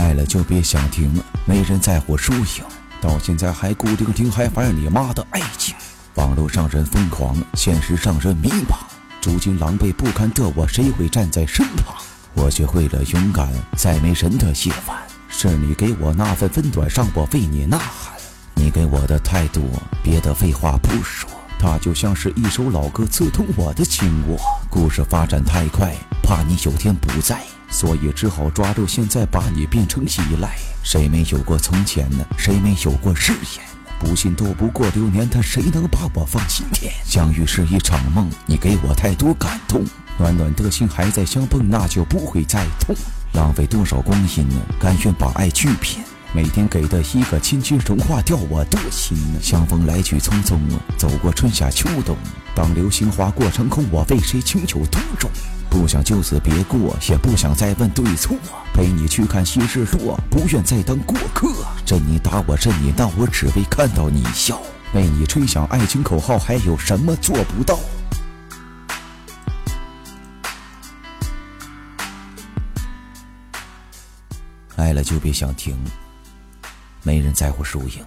爱了就别想停，没人在乎输赢。到现在还固定听，还玩你妈的爱情。网络上人疯狂，现实上人迷茫。如今狼狈不堪的我，谁会站在身旁？我学会了勇敢，在没人的夜晚，是你给我那份温暖，让我为你呐喊。你给我的态度，别的废话不说，它就像是一首老歌，刺痛我的心窝。故事发展太快，怕你有天不在，所以只好抓住现在，把你变成依赖。谁没有过从前呢？谁没有过誓言？不信斗不过流年，他谁能把我放心田？相遇是一场梦，你给我太多感动，暖暖的心还在相碰，那就不会再痛。浪费多少光阴呢？甘愿把爱去拼，每天给的一个亲亲，融化掉我的心。相逢来去匆匆，走过春夏秋冬，当流星划过长空，我为谁情有独钟？不想就此别过，也不想再问对错。陪你去看西日落，不愿再当过客。任你打我，任你闹，我只为看到你笑。为你吹响爱情口号，还有什么做不到？爱了就别想停，没人在乎输赢。